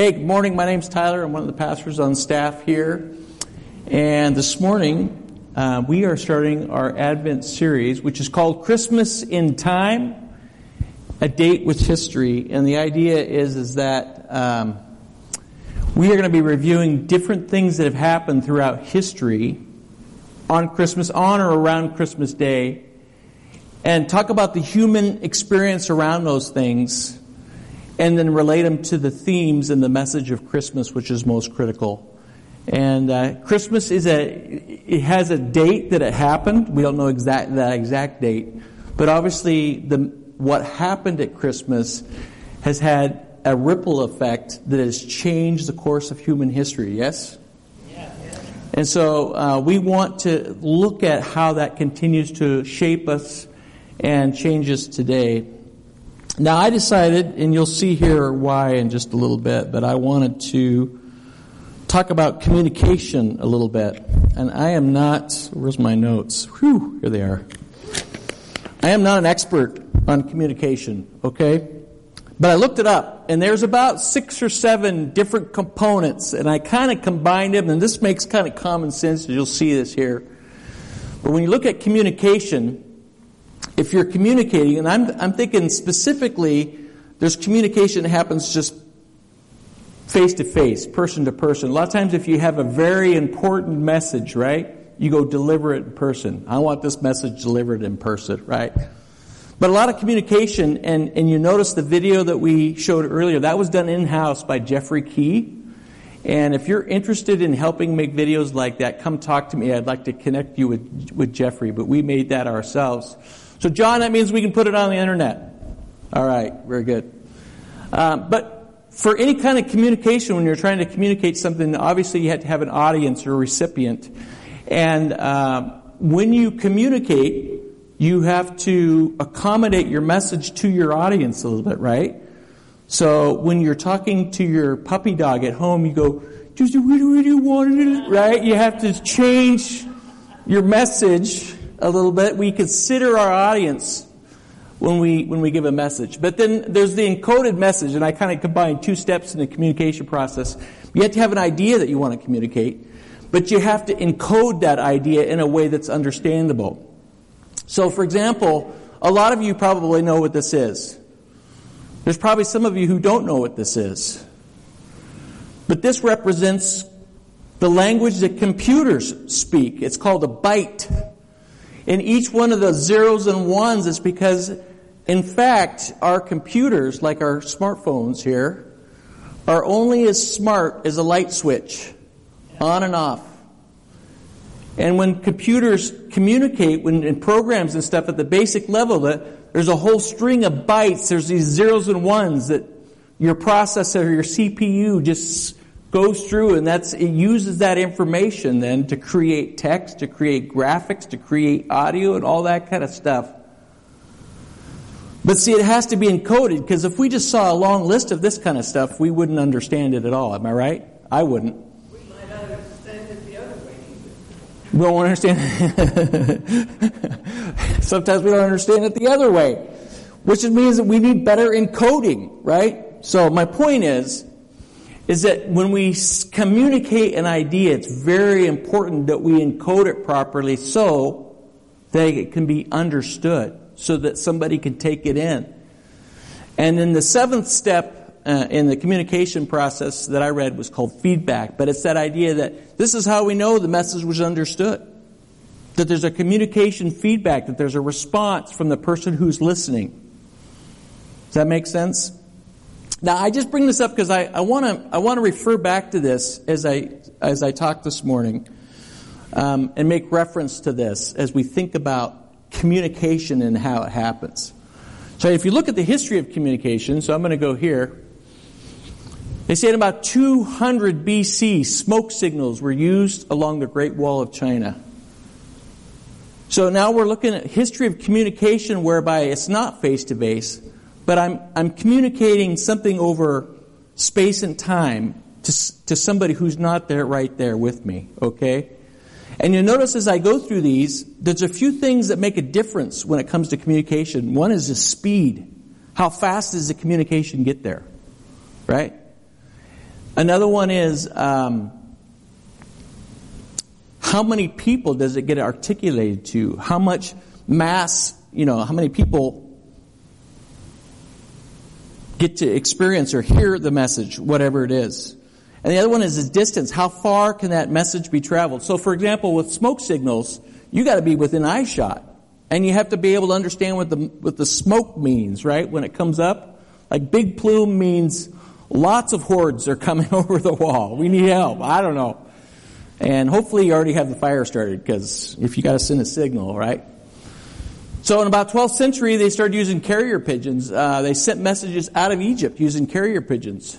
Hey, good morning. My name's Tyler. I'm one of the pastors on staff here. And this morning, uh, we are starting our Advent series, which is called Christmas in Time, a date with history. And the idea is, is that um, we are going to be reviewing different things that have happened throughout history on Christmas, on or around Christmas Day, and talk about the human experience around those things and then relate them to the themes and the message of Christmas, which is most critical. And uh, Christmas is a it has a date that it happened. We don't know exact that exact date, but obviously the what happened at Christmas has had a ripple effect that has changed the course of human history. Yes. And so uh, we want to look at how that continues to shape us and change us today. Now, I decided, and you'll see here why in just a little bit, but I wanted to talk about communication a little bit. And I am not, where's my notes? Whew, here they are. I am not an expert on communication, okay? But I looked it up, and there's about six or seven different components, and I kind of combined them, and this makes kind of common sense, as you'll see this here. But when you look at communication, if you're communicating, and I'm, I'm thinking specifically, there's communication that happens just face to face, person to person. A lot of times, if you have a very important message, right, you go deliver it in person. I want this message delivered in person, right? But a lot of communication, and, and you notice the video that we showed earlier, that was done in house by Jeffrey Key. And if you're interested in helping make videos like that, come talk to me. I'd like to connect you with, with Jeffrey, but we made that ourselves. So, John, that means we can put it on the internet. All right, very good. Um, but for any kind of communication, when you're trying to communicate something, obviously you have to have an audience or a recipient. And uh, when you communicate, you have to accommodate your message to your audience a little bit, right? So when you're talking to your puppy dog at home, you go, do you want? Right? You have to change your message a little bit. We consider our audience when we when we give a message. But then there's the encoded message, and I kind of combine two steps in the communication process. You have to have an idea that you want to communicate, but you have to encode that idea in a way that's understandable. So, for example, a lot of you probably know what this is. There's probably some of you who don't know what this is. But this represents the language that computers speak. It's called a byte. And each one of the zeros and ones is because, in fact, our computers, like our smartphones here, are only as smart as a light switch, on and off. And when computers communicate when, in programs and stuff at the basic level, that there's a whole string of bytes, there's these zeros and ones that your processor, your CPU just goes through and that's it uses that information then to create text, to create graphics, to create audio and all that kind of stuff. But see, it has to be encoded because if we just saw a long list of this kind of stuff, we wouldn't understand it at all. Am I right? I wouldn't. We might not understand it the other way either. We don't understand. Sometimes we don't understand it the other way, which means that we need better encoding, right? So my point is, is that when we communicate an idea, it's very important that we encode it properly so that it can be understood, so that somebody can take it in. And then the seventh step uh, in the communication process that I read was called feedback, but it's that idea that this is how we know the message was understood. That there's a communication feedback, that there's a response from the person who's listening. Does that make sense? Now, I just bring this up because I, I want to I want to refer back to this as I as I talk this morning, um, and make reference to this as we think about communication and how it happens. So, if you look at the history of communication, so I'm going to go here. They say in about 200 BC, smoke signals were used along the Great Wall of China. So now we're looking at history of communication whereby it's not face to face, but I'm, I'm communicating something over space and time to, to somebody who's not there right there with me, okay? And you'll notice as I go through these, there's a few things that make a difference when it comes to communication. One is the speed. How fast does the communication get there? Right? Another one is um, how many people does it get articulated to? How much mass, you know, how many people get to experience or hear the message, whatever it is? And the other one is the distance. How far can that message be traveled? So for example, with smoke signals, you gotta be within eye shot. And you have to be able to understand what the, what the smoke means, right? When it comes up. Like big plume means lots of hordes are coming over the wall. We need help. I don't know. And hopefully you already have the fire started because if you gotta send a signal, right? So in about 12th century, they started using carrier pigeons. Uh, they sent messages out of Egypt using carrier pigeons.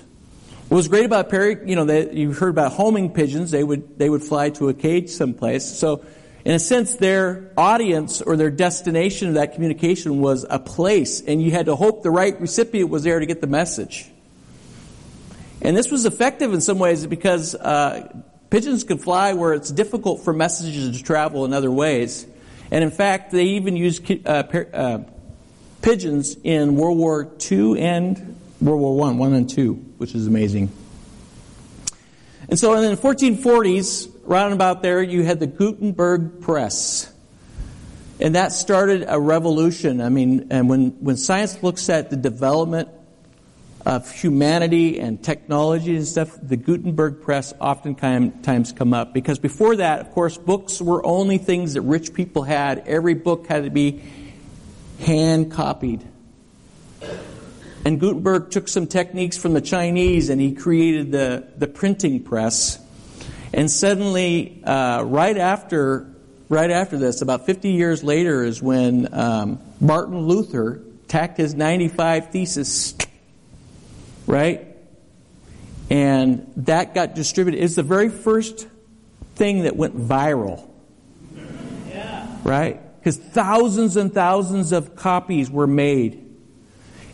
What was great about you know, they, you heard about homing pigeons. They would, they would fly to a cage someplace. So, in a sense, their audience or their destination of that communication was a place, and you had to hope the right recipient was there to get the message. And this was effective in some ways because uh, pigeons could fly where it's difficult for messages to travel in other ways. And in fact, they even used uh, uh, pigeons in World War II and World War One, one and two, which is amazing. And so in the 1440s, round about there, you had the Gutenberg press. And that started a revolution. I mean, and when, when science looks at the development of humanity and technology and stuff, the Gutenberg press oftentimes come up. Because before that, of course, books were only things that rich people had. Every book had to be hand copied. And Gutenberg took some techniques from the Chinese and he created the, the printing press. And suddenly, uh, right after right after this, about 50 years later, is when um, Martin Luther tacked his 95 thesis, right? And that got distributed. It's the very first thing that went viral. Yeah. Right? Because thousands and thousands of copies were made.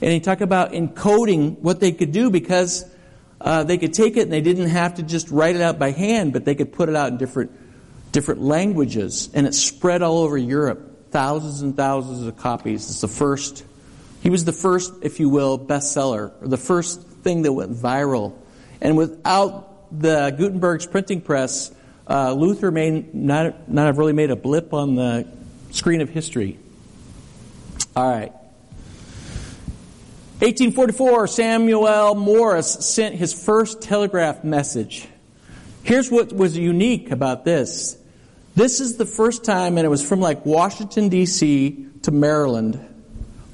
And he talked about encoding what they could do because uh, they could take it and they didn't have to just write it out by hand, but they could put it out in different different languages, and it spread all over Europe. Thousands and thousands of copies. It's the first. He was the first, if you will, bestseller, or the first thing that went viral. And without the Gutenberg's printing press, uh, Luther may not, not have really made a blip on the screen of history. All right. 1844, Samuel Morse sent his first telegraph message. Here's what was unique about this. This is the first time, and it was from like Washington, D.C. to Maryland,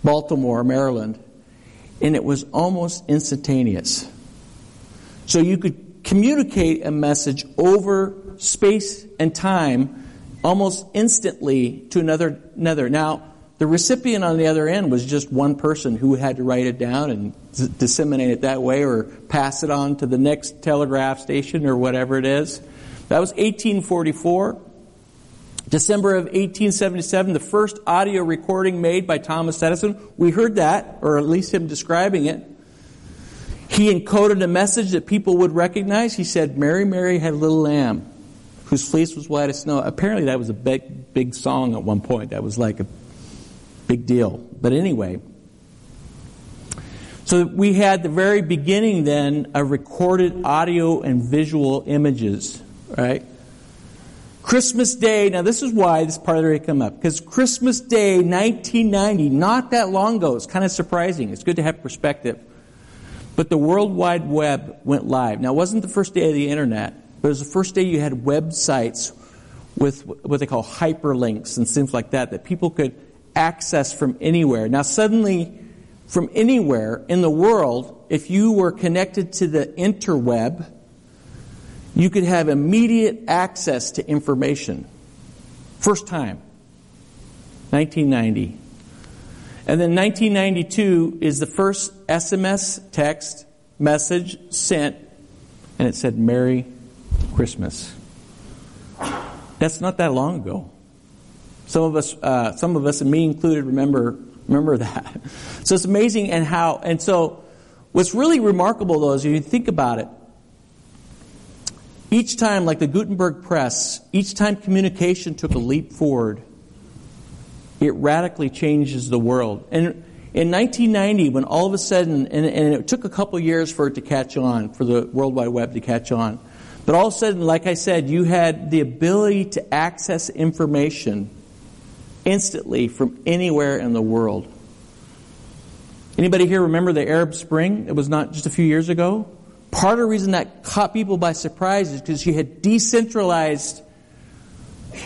Baltimore, Maryland, and it was almost instantaneous. So you could communicate a message over space and time almost instantly to another. another. Now, the recipient on the other end was just one person who had to write it down and disseminate it that way or pass it on to the next telegraph station or whatever it is. That was 1844. December of 1877, the first audio recording made by Thomas Edison. We heard that, or at least him describing it. He encoded a message that people would recognize. He said, Mary, Mary had a little lamb whose fleece was white as snow. Apparently that was a big, big song at one point. That was like a Big deal. But anyway, so we had the very beginning then of recorded audio and visual images, right? Christmas Day, now this is why this part of the come up, because Christmas Day 1990, not that long ago, it's kind of surprising. It's good to have perspective. But the World Wide Web went live. Now it wasn't the first day of the internet, but it was the first day you had websites with what they call hyperlinks and things like that, that people could access from anywhere. Now, suddenly, from anywhere in the world, if you were connected to the interweb, you could have immediate access to information. First time. 1990. And then 1992 is the first SMS text message sent, and it said, Merry Christmas. That's not that long ago. Some of us, uh, some of us, and me included, remember remember that. So it's amazing, and how. And so, what's really remarkable though is if you think about it. Each time, like the Gutenberg press, each time communication took a leap forward, it radically changes the world. And in 1990, when all of a sudden, and, and it took a couple years for it to catch on, for the World Wide Web to catch on, but all of a sudden, like I said, you had the ability to access information instantly from anywhere in the world. Anybody here remember the Arab Spring? It was not just a few years ago. Part of the reason that caught people by surprise is because you had decentralized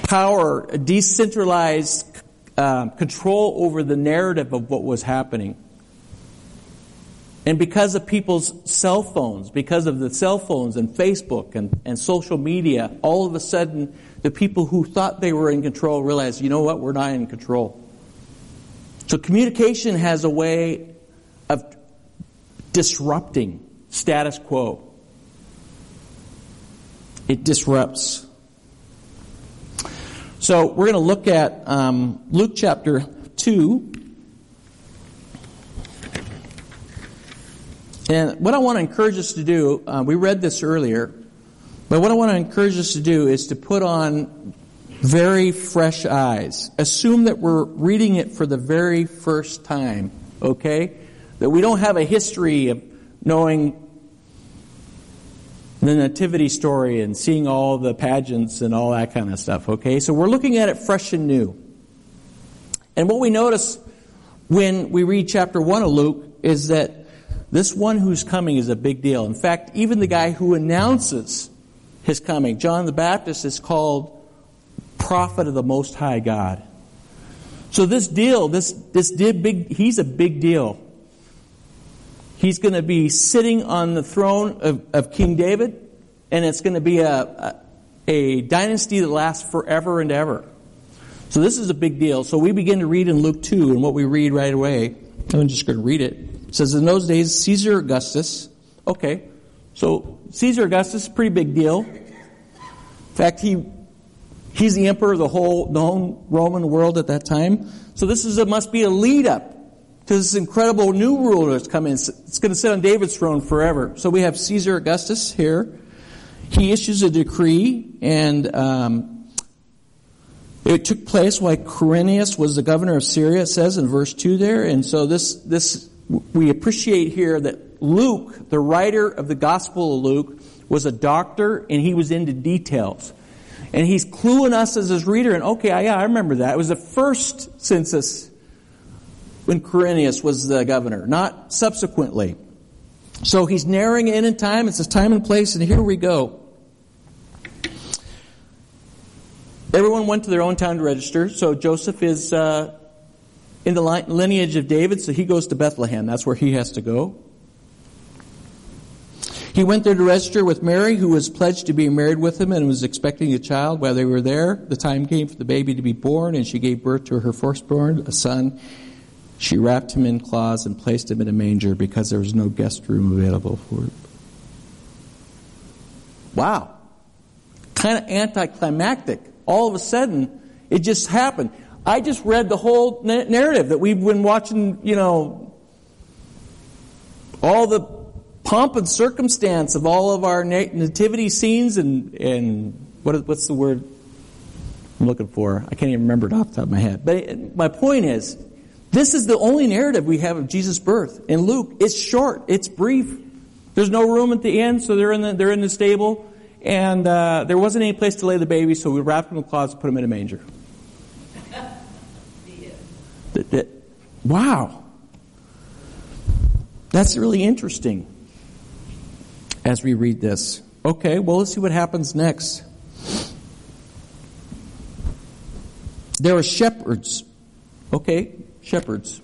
power, decentralized um, control over the narrative of what was happening. And because of people's cell phones, because of the cell phones and Facebook and, and social media, all of a sudden, the people who thought they were in control realized, you know what, we're not in control. So communication has a way of disrupting status quo. It disrupts. So we're going to look at um, Luke chapter 2. And what I want to encourage us to do, uh, we read this earlier, but what I want to encourage us to do is to put on very fresh eyes. Assume that we're reading it for the very first time, okay? That we don't have a history of knowing the nativity story and seeing all the pageants and all that kind of stuff, okay? So we're looking at it fresh and new. And what we notice when we read chapter 1 of Luke is that this one who's coming is a big deal. In fact, even the guy who announces his coming, John the Baptist, is called prophet of the Most High God. So this deal, this, this big, he's a big deal. He's going to be sitting on the throne of, of King David, and it's going to be a, a, a dynasty that lasts forever and ever. So this is a big deal. So we begin to read in Luke 2, and what we read right away, I'm just going to read it. It says, In those days, Caesar Augustus, okay, so Caesar Augustus, pretty big deal. In fact, he he's the emperor of the whole known Roman world at that time. So this is a, must be a lead up to this incredible new ruler that's coming. It's going to sit on David's throne forever. So we have Caesar Augustus here. He issues a decree, and um, it took place while Quirinius was the governor of Syria. It says in verse two there, and so this this we appreciate here that Luke, the writer of the Gospel of Luke, was a doctor, and he was into details. And he's cluing us as his reader, and okay, yeah, I remember that. It was the first census when Quirinius was the governor, not subsequently. So he's narrowing in in time. It says time and place, and here we go. Everyone went to their own town to register. So Joseph is uh, in the lineage of David, so he goes to Bethlehem. That's where he has to go. He went there to register with Mary, who was pledged to be married with him and was expecting a child while they were there. The time came for the baby to be born, and she gave birth to her firstborn, a son. She wrapped him in cloths and placed him in a manger because there was no guest room available for it. Wow. Kind of anticlimactic. All of a sudden, it just happened. I just read the whole narrative that we've been watching, you know, all the pomp and circumstance of all of our nativity scenes and, and what, what's the word I'm looking for? I can't even remember it off the top of my head. But my point is, this is the only narrative we have of Jesus' birth. In Luke, it's short, it's brief. There's no room at the end, so they're in the, they're in the stable. And uh, there wasn't any place to lay the baby, so we wrapped him in cloths and put him in a manger. that, that, wow. That's really interesting as we read this. Okay, well, let's see what happens next. There are shepherds. Okay, shepherds.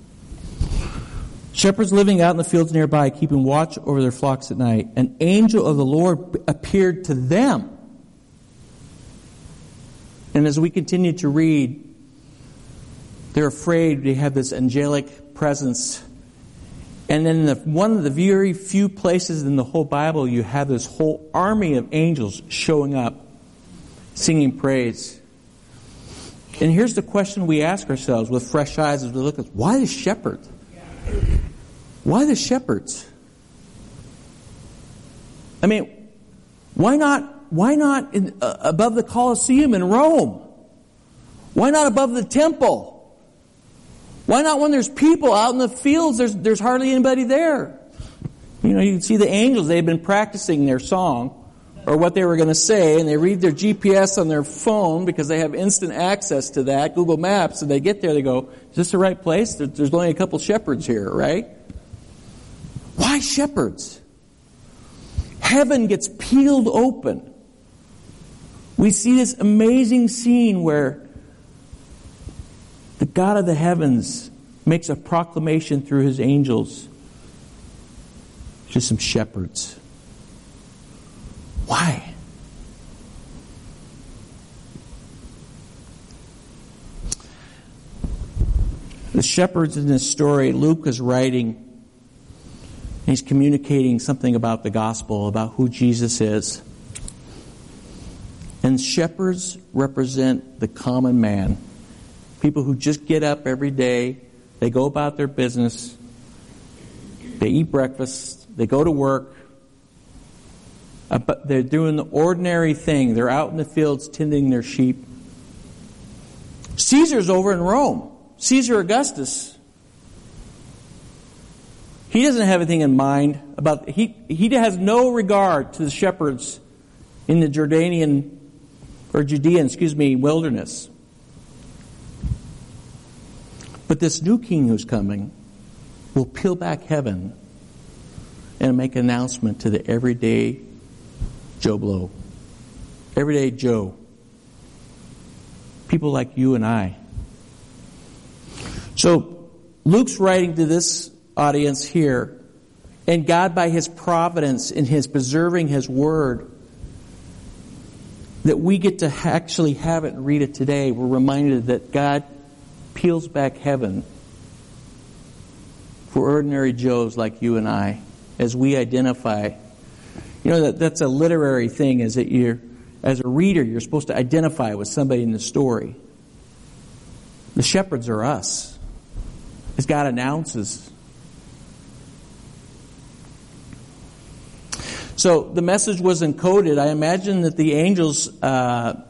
Shepherds living out in the fields nearby, keeping watch over their flocks at night. An angel of the Lord appeared to them. And as we continue to read, they're afraid they have this angelic presence. And then the, one of the very few places in the whole Bible you have this whole army of angels showing up, singing praise. And here's the question we ask ourselves with fresh eyes as we look at why the shepherds? Why the shepherds? I mean, why not, why not in, uh, above the Colosseum in Rome? Why not above the temple? Why not when there's people out in the fields, there's, there's hardly anybody there? You know, you can see the angels, they've been practicing their song or what they were going to say, and they read their GPS on their phone because they have instant access to that, Google Maps, and they get there, they go, is this the right place? There's only a couple shepherds here, right? Why shepherds? Heaven gets peeled open. We see this amazing scene where the God of the heavens makes a proclamation through his angels to some shepherds. Why? The shepherds in this story, Luke is writing, he's communicating something about the gospel, about who Jesus is. And shepherds represent the common man people who just get up every day, they go about their business, they eat breakfast, they go to work, Uh, but they're doing the ordinary thing. They're out in the fields tending their sheep. Caesar's over in Rome. Caesar Augustus. He doesn't have anything in mind about, he, he has no regard to the shepherds in the Jordanian, or Judean, excuse me, wilderness. But this new king who's coming will peel back heaven and make an announcement to the everyday Joe Blow. Everyday Joe. People like you and I. So, Luke's writing to this audience here, and God, by His providence in His preserving His Word, that we get to actually have it and read it today. We're reminded that God peels back heaven for ordinary Joes like you and I as we identify. You know, that, that's a literary thing, is that you're, as a reader, you're supposed to identify with somebody in the story. The shepherds are us, as God announces. So the message was encoded. I imagine that the angels uh,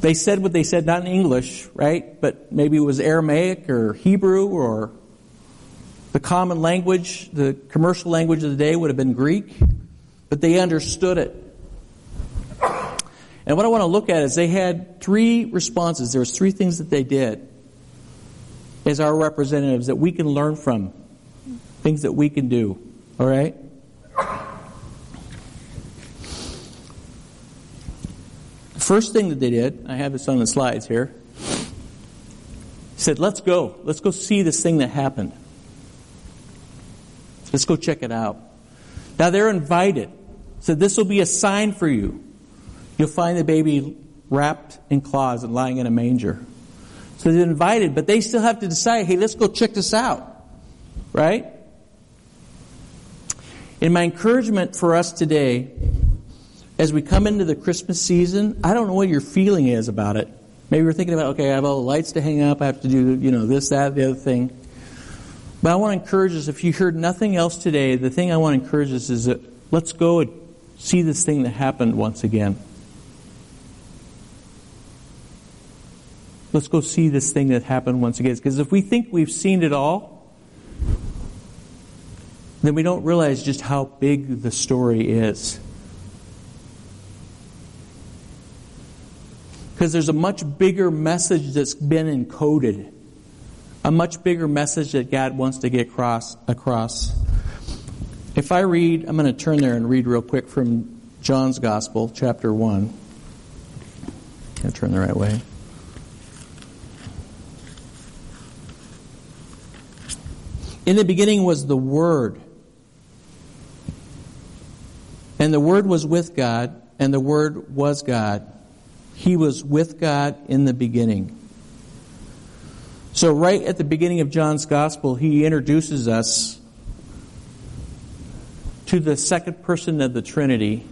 they said what they said, not in English, right? But maybe it was Aramaic or Hebrew or the common language, the commercial language of the day would have been Greek, but they understood it. And what I want to look at is they had three responses. There was three things that they did as our representatives that we can learn from, things that we can do. All right? First thing that they did, I have this on the slides here, said, let's go. Let's go see this thing that happened. Let's go check it out. Now they're invited. So this will be a sign for you. You'll find the baby wrapped in cloths and lying in a manger. So they're invited, but they still have to decide, hey, let's go check this out. Right? And my encouragement for us today as we come into the Christmas season, I don't know what your feeling is about it. Maybe you're thinking about, okay, I have all the lights to hang up, I have to do, you know, this, that, the other thing. But I want to encourage us, if you heard nothing else today, the thing I want to encourage us is that let's go and see this thing that happened once again. Let's go see this thing that happened once again. Because if we think we've seen it all, then we don't realize just how big the story is. Because there's a much bigger message that's been encoded. A much bigger message that God wants to get across. across. If I read, I'm going to turn there and read real quick from John's Gospel, chapter 1. I'll turn the right way. In the beginning was the Word. And the Word was with God, and the Word was God. He was with God in the beginning. So, right at the beginning of John's Gospel, he introduces us to the second person of the Trinity.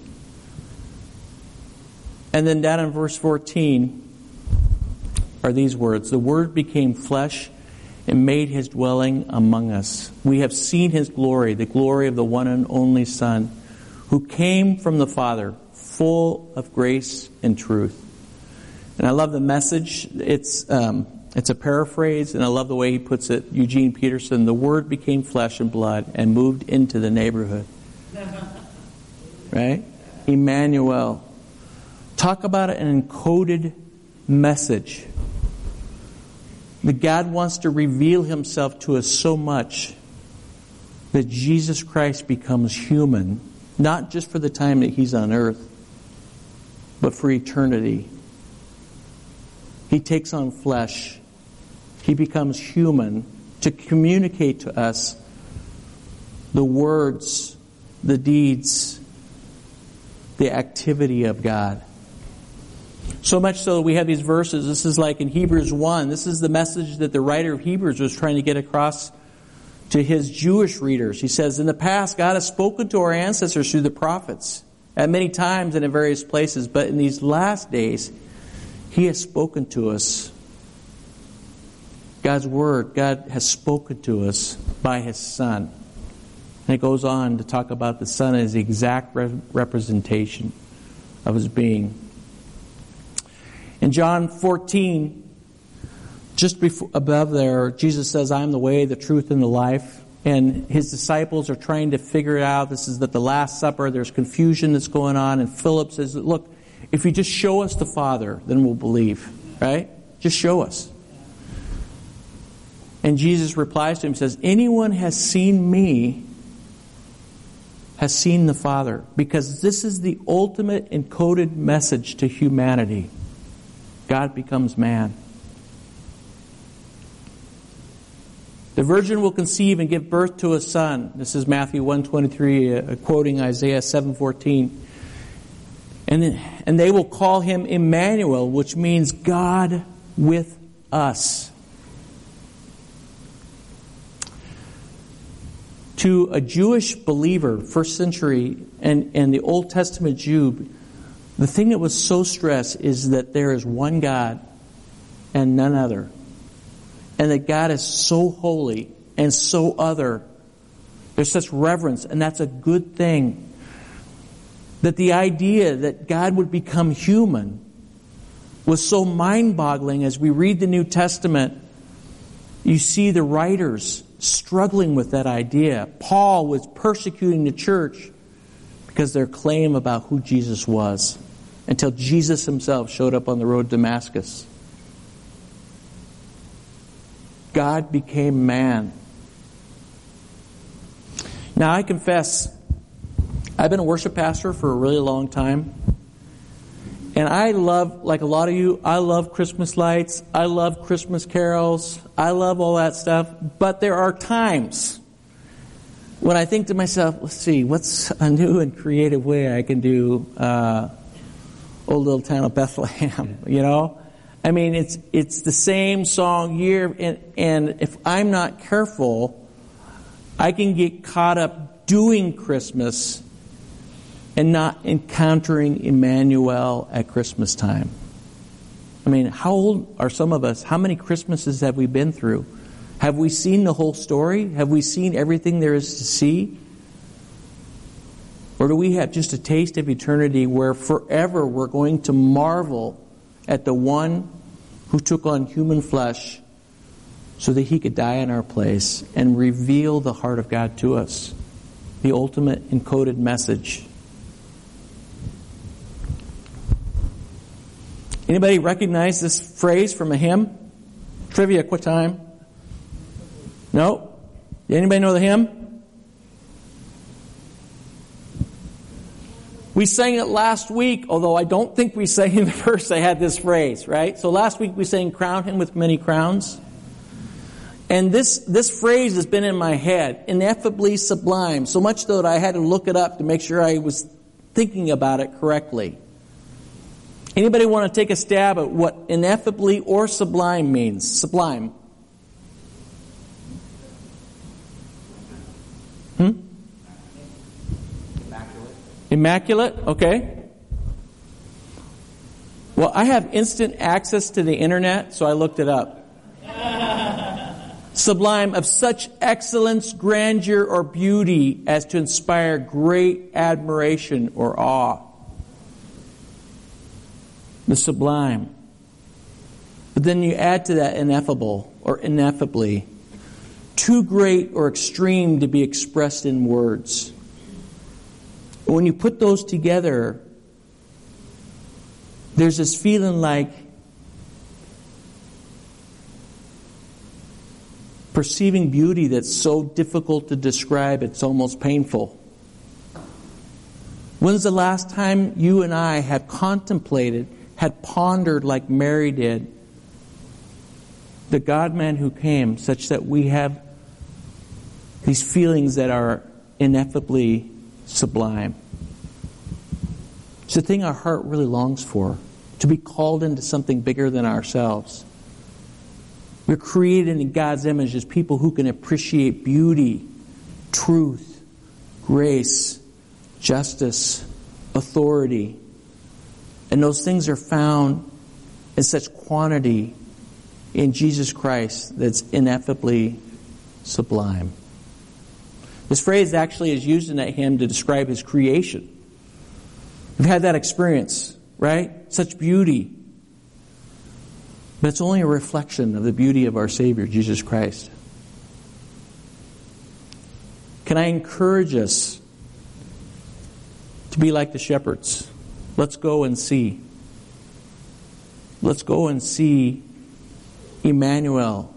And then down in verse 14 are these words The Word became flesh and made his dwelling among us. We have seen his glory, the glory of the one and only Son, who came from the Father, full of grace and truth. And I love the message. It's, um, it's a paraphrase, and I love the way he puts it. Eugene Peterson, the Word became flesh and blood and moved into the neighborhood. Right? Emmanuel. Talk about an encoded message that God wants to reveal himself to us so much that Jesus Christ becomes human, not just for the time that he's on earth, but for eternity. He takes on flesh. He becomes human to communicate to us the words, the deeds, the activity of God. So much so we have these verses. This is like in Hebrews 1. This is the message that the writer of Hebrews was trying to get across to his Jewish readers. He says, In the past, God has spoken to our ancestors through the prophets at many times and in various places, but in these last days, He has spoken to us. God's Word, God has spoken to us by His Son. And it goes on to talk about the Son as the exact re- representation of His being. In John 14, just before, above there, Jesus says, I am the way, the truth, and the life. And his disciples are trying to figure it out. This is at the Last Supper. There's confusion that's going on. And Philip says, Look, if you just show us the Father, then we'll believe. Right? Just show us. And Jesus replies to him, says, Anyone has seen me has seen the Father. Because this is the ultimate encoded message to humanity. God becomes man. The virgin will conceive and give birth to a son. This is Matthew 123, uh, quoting Isaiah 7:14. And, and they will call him Emmanuel, which means God with us. To a Jewish believer, first century, and, and the Old Testament Jew, the thing that was so stressed is that there is one God and none other. And that God is so holy and so other. There's such reverence, and that's a good thing. That the idea that God would become human was so mind boggling as we read the New Testament. You see the writers struggling with that idea. Paul was persecuting the church because their claim about who Jesus was until Jesus himself showed up on the road to Damascus. God became man. Now, I confess, I've been a worship pastor for a really long time. And I love, like a lot of you, I love Christmas lights. I love Christmas carols. I love all that stuff. But there are times when I think to myself, let's see, what's a new and creative way I can do uh, old little town of Bethlehem, you know? I mean, it's, it's the same song year, and, and if I'm not careful, I can get caught up doing Christmas and not encountering Emmanuel at Christmas time. I mean, how old are some of us? How many Christmases have we been through? Have we seen the whole story? Have we seen everything there is to see? Or do we have just a taste of eternity where forever we're going to marvel at the one who took on human flesh so that he could die in our place and reveal the heart of God to us? The ultimate encoded message. Anybody recognize this phrase from a hymn? Trivia, quick time. No? Anybody know the hymn? We sang it last week, although I don't think we sang in the verse I had this phrase, right? So last week we sang crown him with many crowns. And this, this phrase has been in my head, ineffably sublime, so much so that I had to look it up to make sure I was thinking about it correctly. Anybody want to take a stab at what ineffably or sublime means? Sublime. Hmm? Immaculate, Immaculate, okay. Well, I have instant access to the internet, so I looked it up. Sublime of such excellence, grandeur, or beauty as to inspire great admiration or awe. The sublime. But then you add to that ineffable or ineffably. Too great or extreme to be expressed in words. When you put those together, there's this feeling like perceiving beauty that's so difficult to describe, it's almost painful. When's the last time you and I have contemplated, had pondered like Mary did, the God man who came, such that we have these feelings that are ineffably sublime? It's the thing our heart really longs for to be called into something bigger than ourselves. We're created in God's image as people who can appreciate beauty, truth, grace, justice, authority. And those things are found in such quantity in Jesus Christ that's ineffably sublime. This phrase actually is used in that hymn to describe his creation. We've had that experience, right? Such beauty, but it's only a reflection of the beauty of our Savior, Jesus Christ. Can I encourage us to be like the shepherds? Let's go and see. Let's go and see Emmanuel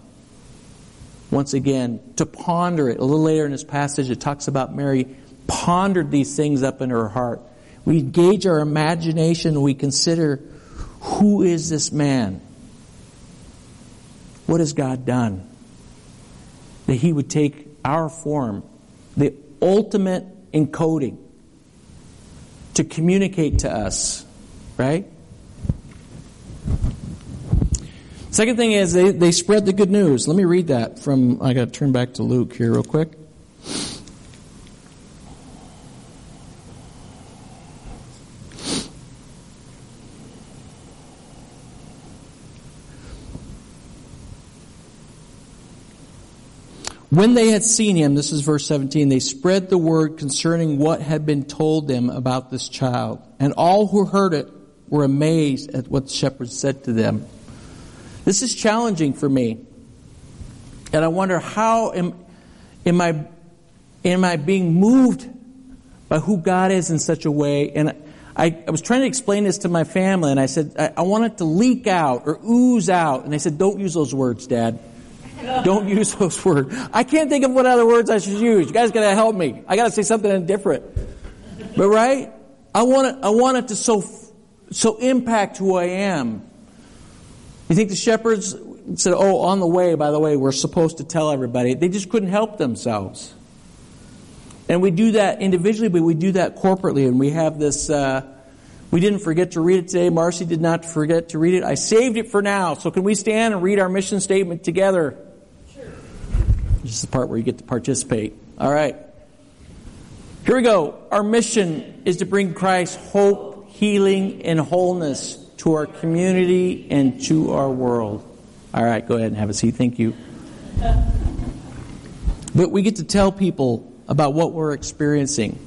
once again, to ponder it. A little later in this passage, it talks about Mary pondered these things up in her heart. We engage our imagination, we consider who is this man? What has God done? That He would take our form, the ultimate encoding, to communicate to us, right? Second thing is they, they spread the good news. Let me read that from, I got to turn back to Luke here real quick. When they had seen him, this is verse 17, they spread the word concerning what had been told them about this child. And all who heard it were amazed at what the shepherds said to them. This is challenging for me. And I wonder how am, am, I, am I being moved by who God is in such a way? And I, I was trying to explain this to my family, and I said, I, I want it to leak out or ooze out. And they said, Don't use those words, Dad. Don't use those words. I can't think of what other words I should use. You guys gotta help me. I gotta say something different. But right? I want it, I want it to so, so impact who I am. You think the shepherds said, oh, on the way, by the way, we're supposed to tell everybody. They just couldn't help themselves. And we do that individually, but we do that corporately. And we have this, uh, we didn't forget to read it today. Marcy did not forget to read it. I saved it for now. So can we stand and read our mission statement together? This is the part where you get to participate. All right. Here we go. Our mission is to bring Christ hope, healing, and wholeness to our community and to our world. All right, go ahead and have a seat. Thank you. But we get to tell people about what we're experiencing.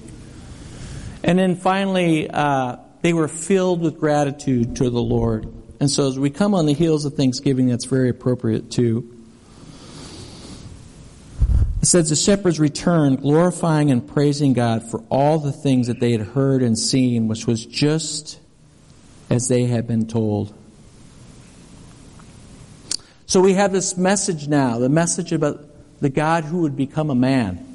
And then finally, uh, they were filled with gratitude to the Lord. And so as we come on the heels of Thanksgiving, that's very appropriate too. It says the shepherds returned, glorifying and praising God for all the things that they had heard and seen, which was just as they had been told. So we have this message now, the message about the God who would become a man,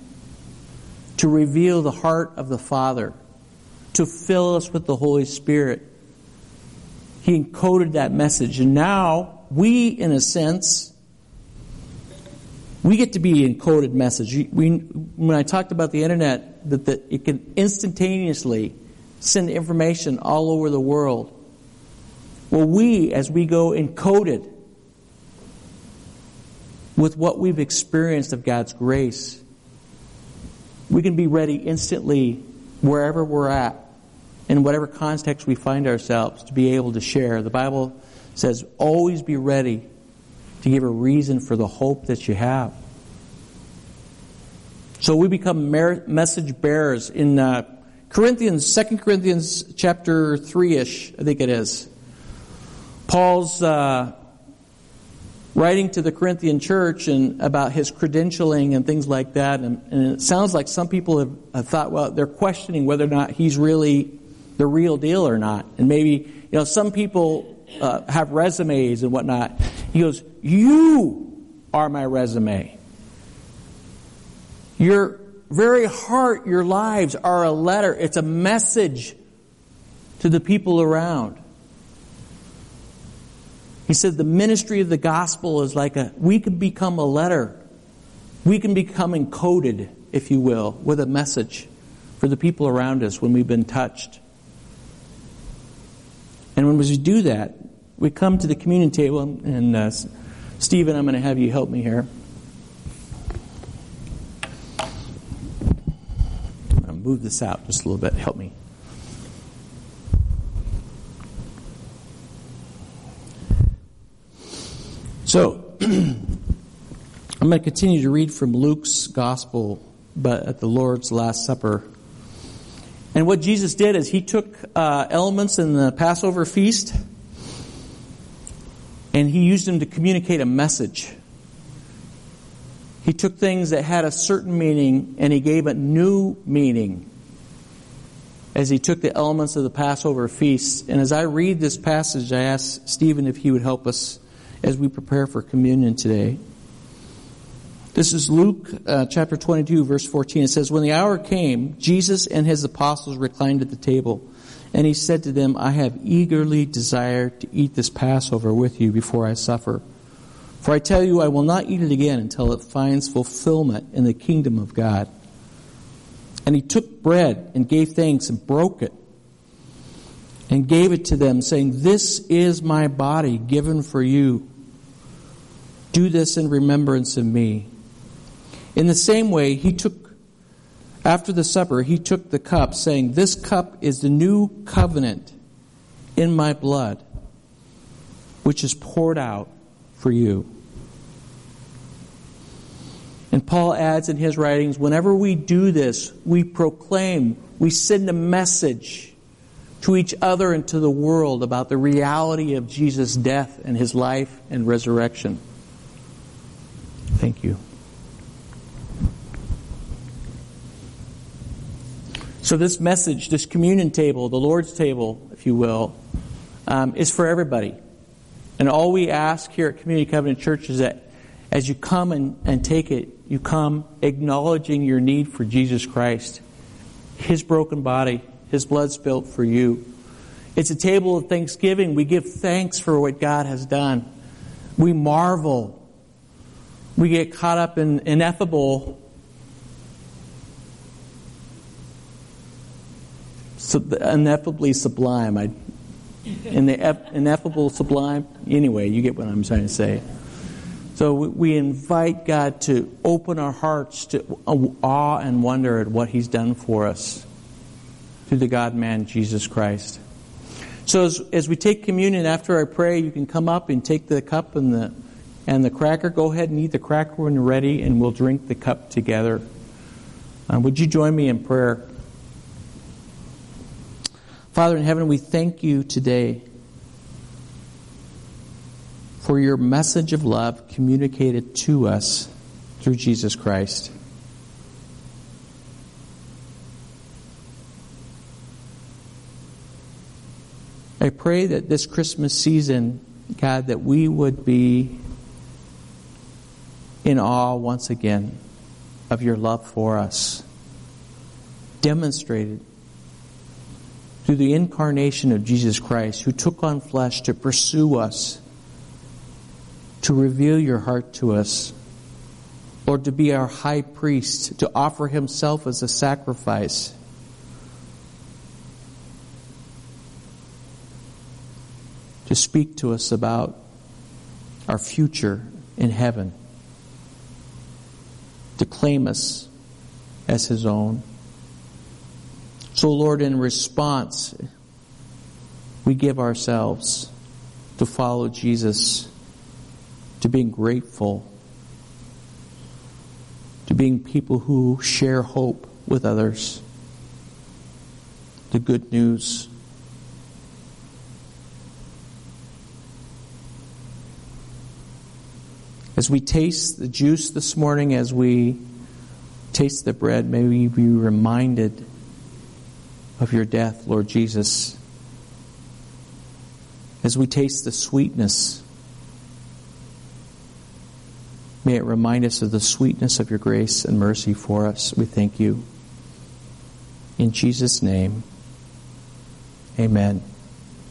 to reveal the heart of the Father, to fill us with the Holy Spirit. He encoded that message. And now we, in a sense, we get to be encoded message. We, when I talked about the internet, that, it can instantaneously send information all over the world. Well, we, as we go encoded with what we've experienced of God's grace, we can be ready instantly wherever we're at in whatever context we find ourselves, to be able to share. The Bible says, always be ready to give a reason for the hope that you have. So we become message bearers in uh, Corinthians, 2 Corinthians chapter 3-ish, I think it is. Paul's uh, writing to the Corinthian church and about his credentialing and things like that. And, and it sounds like some people have, have, thought, well, they're questioning whether or not he's really the real deal or not. And maybe, you know, some people uh, have resumes and whatnot. He goes, You are my resume. Your very heart, your lives are a letter, it's a message to the people around. He said the ministry of the gospel is like a, we can become a letter. We can become encoded, if you will, with a message for the people around us when we've been touched. And when we do that, we come to the communion table, and uh, Stephen, I'm going to have you help me here. Move this out just a little bit. Help me. So, I'm going to continue to read from Luke's Gospel, but at the Lord's Last Supper. And what Jesus did is he took uh, elements in the Passover feast and he used them to communicate a message. He took things that had a certain meaning and he gave a new meaning as he took the elements of the Passover feast. And as I read this passage, I asked Stephen if he would help us as we prepare for communion today. This is Luke uh, chapter 22, verse 14. It says, When the hour came, Jesus and his apostles reclined at the table. And he said to them, I have eagerly desired to eat this Passover with you before I suffer. For I tell you, I will not eat it again until it finds fulfillment in the kingdom of God. And he took bread and gave thanks and broke it and gave it to them, saying, This is my body given for you. Do this in remembrance of me. In the same way, he took, after the supper, he took the cup, saying, This cup is the new covenant in my blood, which is poured out for you. And Paul adds in his writings, whenever we do this, we proclaim, we send a message to each other and to the world about the reality of Jesus' death and his life and resurrection. Thank you. So, this message, this communion table, the Lord's table, if you will, um, is for everybody. And all we ask here at Community Covenant Church is that as you come and, and take it, you come acknowledging your need for Jesus Christ, His broken body, His blood spilt for you. It's a table of thanksgiving. We give thanks for what God has done. We marvel we get caught up in ineffable ineffably sublime. I, in the ineffable sublime. Anyway, you get what I'm trying to say. So we invite God to open our hearts to awe and wonder at what He's done for us through the God man Jesus Christ. So as, as we take communion after I pray, you can come up and take the cup and the and the cracker. Go ahead and eat the cracker when you're ready, and we'll drink the cup together. Uh, would you join me in prayer? Father in heaven, we thank you today for your message of love communicated to us through Jesus Christ. I pray that this Christmas season, God, that we would be in awe once again of your love for us, demonstrated through the incarnation of Jesus Christ, who took on flesh to pursue us, to reveal your heart to us, Lord, to be our high priest, to offer himself as a sacrifice. To speak to us about our future in heaven to claim us as his own. So, Lord, in response, we give ourselves to follow Jesus, to being grateful, to being people who share hope with others, the good news. As we taste the juice this morning, as we taste the bread, may we be reminded of your death, Lord Jesus. As we taste the sweetness, may it remind us of the sweetness of your grace and mercy for us. We thank you. In Jesus' name, amen.